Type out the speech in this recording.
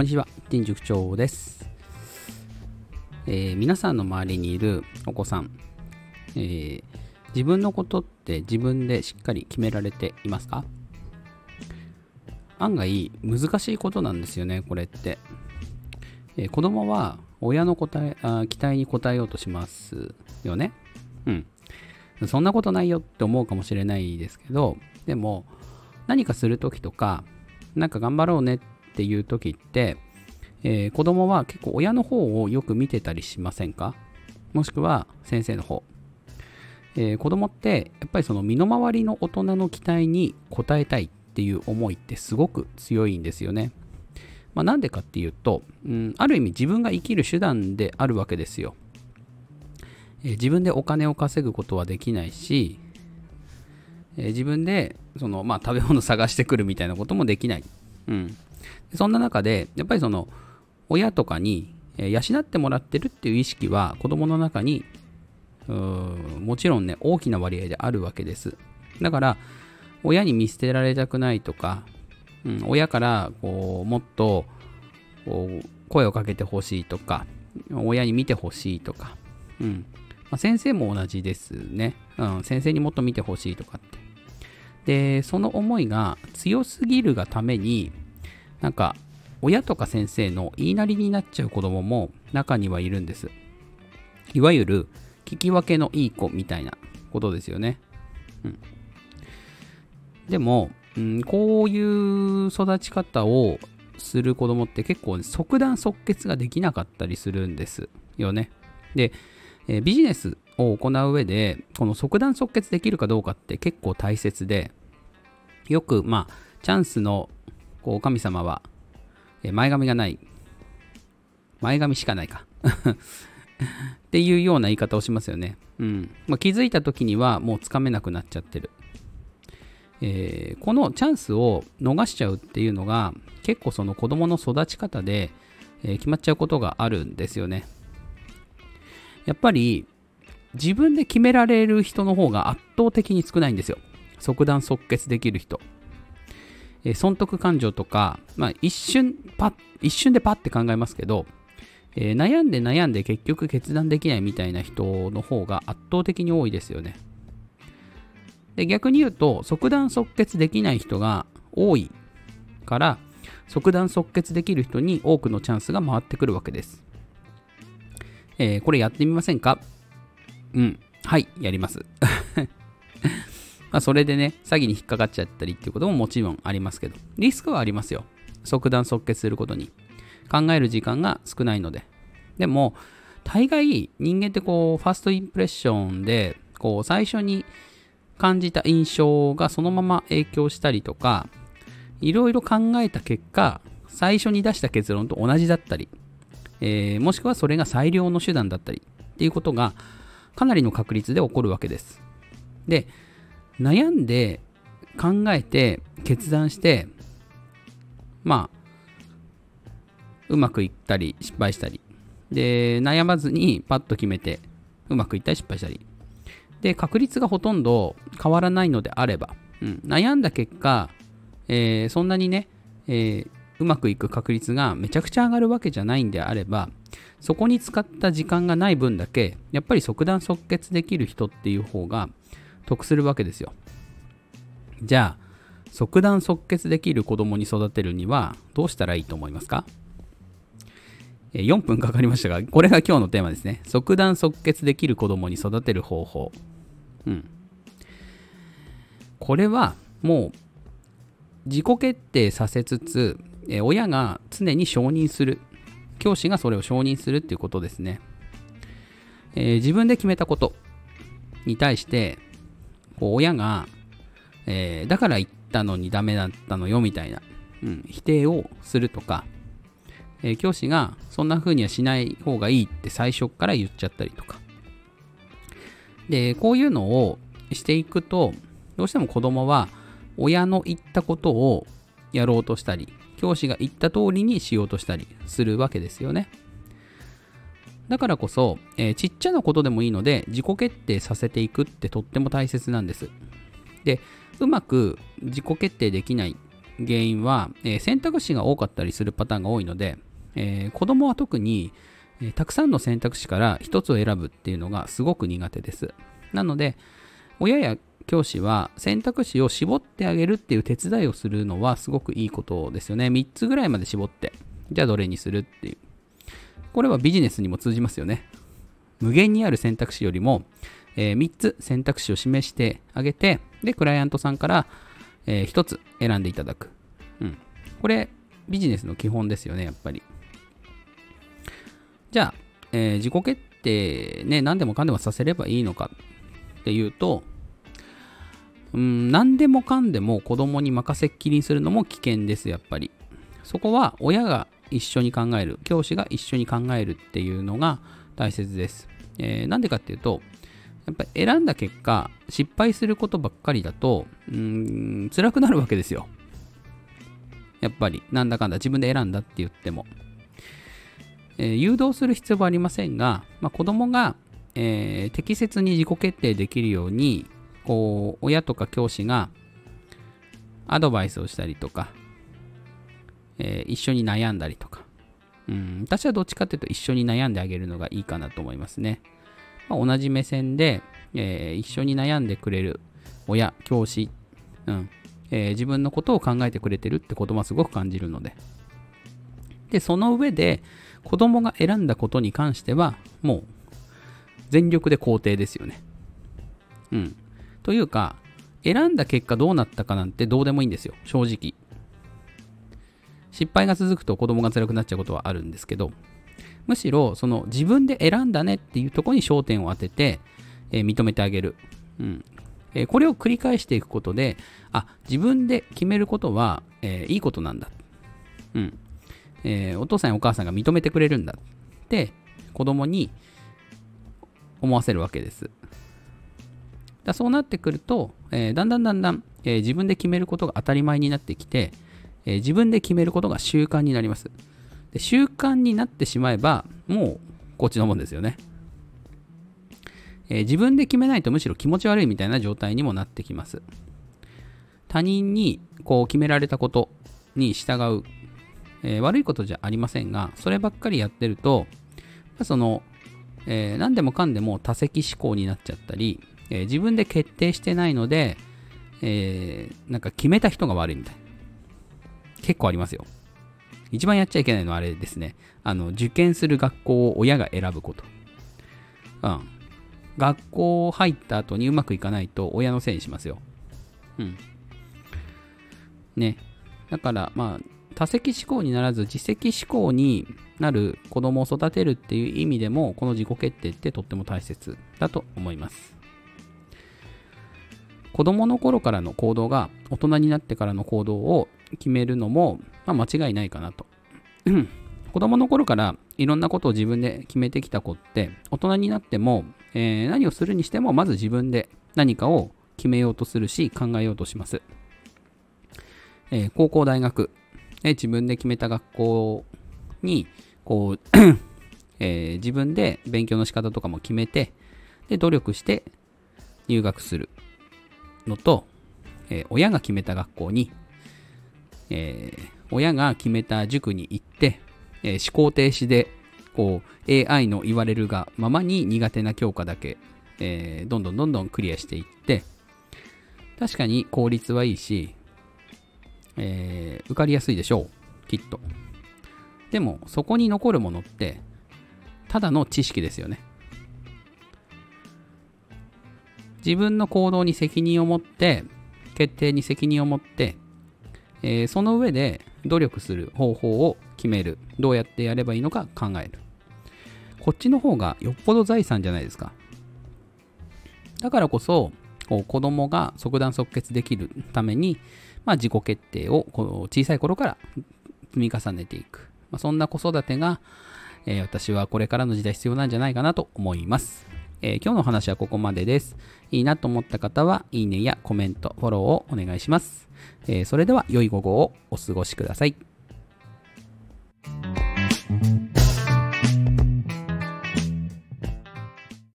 こんにちは、金塾長です、えー、皆さんの周りにいるお子さん、えー、自分のことって自分でしっかり決められていますか？案外難しいことなんですよね、これって。えー、子供は親の答えあ期待に応えようとしますよね。うん。そんなことないよって思うかもしれないですけど、でも何かするときとか、なんか頑張ろうねってていうときって、えー、子供は結構親の方をよく見てたりしませんか？もしくは先生の方。えー、子供ってやっぱりその身の回りの大人の期待に応えたいっていう思いってすごく強いんですよね。まあ、なんでかっていうと、うん、ある意味自分が生きる手段であるわけですよ。えー、自分でお金を稼ぐことはできないし、えー、自分でその、まあ、食べ物探してくるみたいなこともできない。うん、そんな中で、やっぱりその親とかに養ってもらってるっていう意識は子供の中にもちろんね、大きな割合であるわけです。だから、親に見捨てられたくないとか、うん、親からこうもっとこう声をかけてほしいとか、親に見てほしいとか、うんまあ、先生も同じですね、うん。先生にもっと見てほしいとかって。で、その思いが強すぎるがために、なんか、親とか先生の言いなりになっちゃう子供も中にはいるんです。いわゆる、聞き分けのいい子みたいなことですよね。うん。でも、うん、こういう育ち方をする子供って結構即断即決ができなかったりするんですよね。で、え、ビジネスを行う上で、この即断即決できるかどうかって結構大切で、よく、まあ、チャンスのこう神様は、え、前髪がない。前髪しかないか。っていうような言い方をしますよね。うんまあ、気づいた時にはもうつかめなくなっちゃってる。えー、このチャンスを逃しちゃうっていうのが結構その子供の育ち方で、えー、決まっちゃうことがあるんですよね。やっぱり自分で決められる人の方が圧倒的に少ないんですよ。即断即決できる人。えー、損得感情とか、まあ、一瞬パッ、一瞬でパッて考えますけど、えー、悩んで悩んで結局決断できないみたいな人の方が圧倒的に多いですよね。で逆に言うと即断即決できない人が多いから即断即決できる人に多くのチャンスが回ってくるわけです。えー、これやってみませんか？うん。はい、やります。まあそれでね、詐欺に引っかかっちゃったりっていうことももちろんありますけど、リスクはありますよ。即断即決することに。考える時間が少ないので。でも、大概人間ってこう、ファーストインプレッションで、こう、最初に感じた印象がそのまま影響したりとか、いろいろ考えた結果、最初に出した結論と同じだったり、えー、もしくはそれが最良の手段だったりっていうことがかなりの確率で起こるわけです。で、悩んで考えて決断して、まあ、うまくいったり失敗したり。で悩まずにパッと決めてうまくいったり失敗したり。で確率がほとんど変わらないのであれば、うん、悩んだ結果、えー、そんなにね、えー、うまくいく確率がめちゃくちゃ上がるわけじゃないんであればそこに使った時間がない分だけやっぱり即断即決できる人っていう方が得するわけですよじゃあ即断即決できる子供に育てるにはどうしたらいいと思いますか？4分かかりましたが、これが今日のテーマですね。即断即決できる子供に育てる方法。うん。これはもう自己決定させつつ、え親が常に承認する。教師がそれを承認するっていうことですね。えー、自分で決めたことに対して、こう親が、えー、だから言ったのにダメだったのよみたいな、うん、否定をするとか、えー、教師がそんな風にはしない方がいいって最初から言っちゃったりとか。で、こういうのをしていくと、どうしても子供は親の言ったことをやろうとしたり、教師が言った通りにしようとしたりするわけですよね。だからこそ、えー、ちっちゃなことでもいいので自己決定させていくってとっても大切なんです。で、うまく自己決定できない、原因は、えー選択肢が多かったりするパターンが多いので、えー子供は特に、えーたくさんの選択肢から一つを選ぶっていうのがすごく苦手です。なので、親や教師は選択肢を絞ってあげるっていう手伝いをするのはすごくいいことですよね。3つぐらいまで絞って、じゃあどれにするっていう。これはビジネスにも通じますよね。無限にある選択肢よりも、え3つ選択肢を示してあげて、で、クライアントさんから、え1つ選んでいただく。うん。これ、ビジネスの基本ですよね、やっぱり。じゃあ、えー自己決定ね、何でもかんでもさせればいいのかっていうと、うん、何でもかんでも子供に任せっきりにするのも危険です、やっぱり。そこは親が一緒に考える、教師が一緒に考えるっていうのが大切です。えーなんでかっていうと、やっぱり選んだ結果、失敗することばっかりだと、うーん、辛くなるわけですよ。やっぱり、なんだかんだ自分で選んだって言っても。えー誘導する必要はありませんが、まあ、子供が、えー適切に自己決定できるように、こう、親とか教師がアドバイスをしたりとか、えー一緒に悩んだりとか、うん、私はどっちかっていうと一緒に悩んであげるのがいいかなと思いますね。まあ、同じ目線で、えー一緒に悩んでくれる親、教師、うんえー自分のことを考えてくれてるってことはすごく感じるので。で、その上で、子供が選んだことに関しては、もう、全力で肯定ですよね。うん。というか、選んだ結果どうなったかなんてどうでもいいんですよ、正直。失敗が続くと子供が辛くなっちゃうことはあるんですけど、むしろ、その自分で選んだねっていうとこに焦点を当てて、えー認めてあげる。うん。えーこれを繰り返していくことで、あ、自分で決めることは、えーいいことなんだ。うん。えお父さんやお母さんが認めてくれるんだって子供に思わせるわけです。だそうなってくると、えだんだんだんだん、え自分で決めることが当たり前になってきて、えー自分で決めることが習慣になります。で習慣になってしまえば、もうこっちのもんですよね。えー自分で決めないとむしろ気持ち悪いみたいな状態にもなってきます。他人にこう決められたことに従うえー悪いことじゃありませんが、そればっかりやってると、その、えー何でもかんでも多席思考になっちゃったり、えー自分で決定してないので、えーなんか決めた人が悪いみたいな。結構ありますよ。一番やっちゃいけないのはあれですね。あの、受験する学校を親が選ぶこと。うん。学校入った後にうまくいかないと親のせいにしますよ。うん。ね。だから、まあ、多席思考にならず自責思考になる子供を育てるっていう意味でもこの自己決定ってとっても大切だと思います子供の頃からの行動が大人になってからの行動を決めるのも、まあ、間違いないかなと。子供の頃からいろんなことを自分で決めてきた子って大人になっても、えー何をするにしてもまず自分で何かを決めようとするし考えようとします、えー高校大学で自分で決めた学校にこう、え自分で勉強の仕方とかも決めてで努力して入学するのと、え親が決めた学校に、えー親が決めた塾に行って、えー思考停止でこう AI の言われるがままに苦手な教科だけ、えーどんどんどんどんクリアしていって確かに効率はいいし、えー受かりやすいでしょうきっと。でもそこに残るものってただの知識ですよね。自分の行動に責任を持って決定に責任を持って、えーその上で努力する方法を決める。どうやってやればいいのか考える。こっちの方がよっぽど財産じゃないですか。だからこそこう子供が即断即決できるために、まあ、自己決定をこう小さい頃から積み重ねていく、まあ、そんな子育てが、えー私はこれからの時代必要なんじゃないかなと思います、えー、今日の話はここまでです。いいなと思った方は、いいねやコメント、フォローをお願いします。えー、それでは、良い午後をお過ごしください。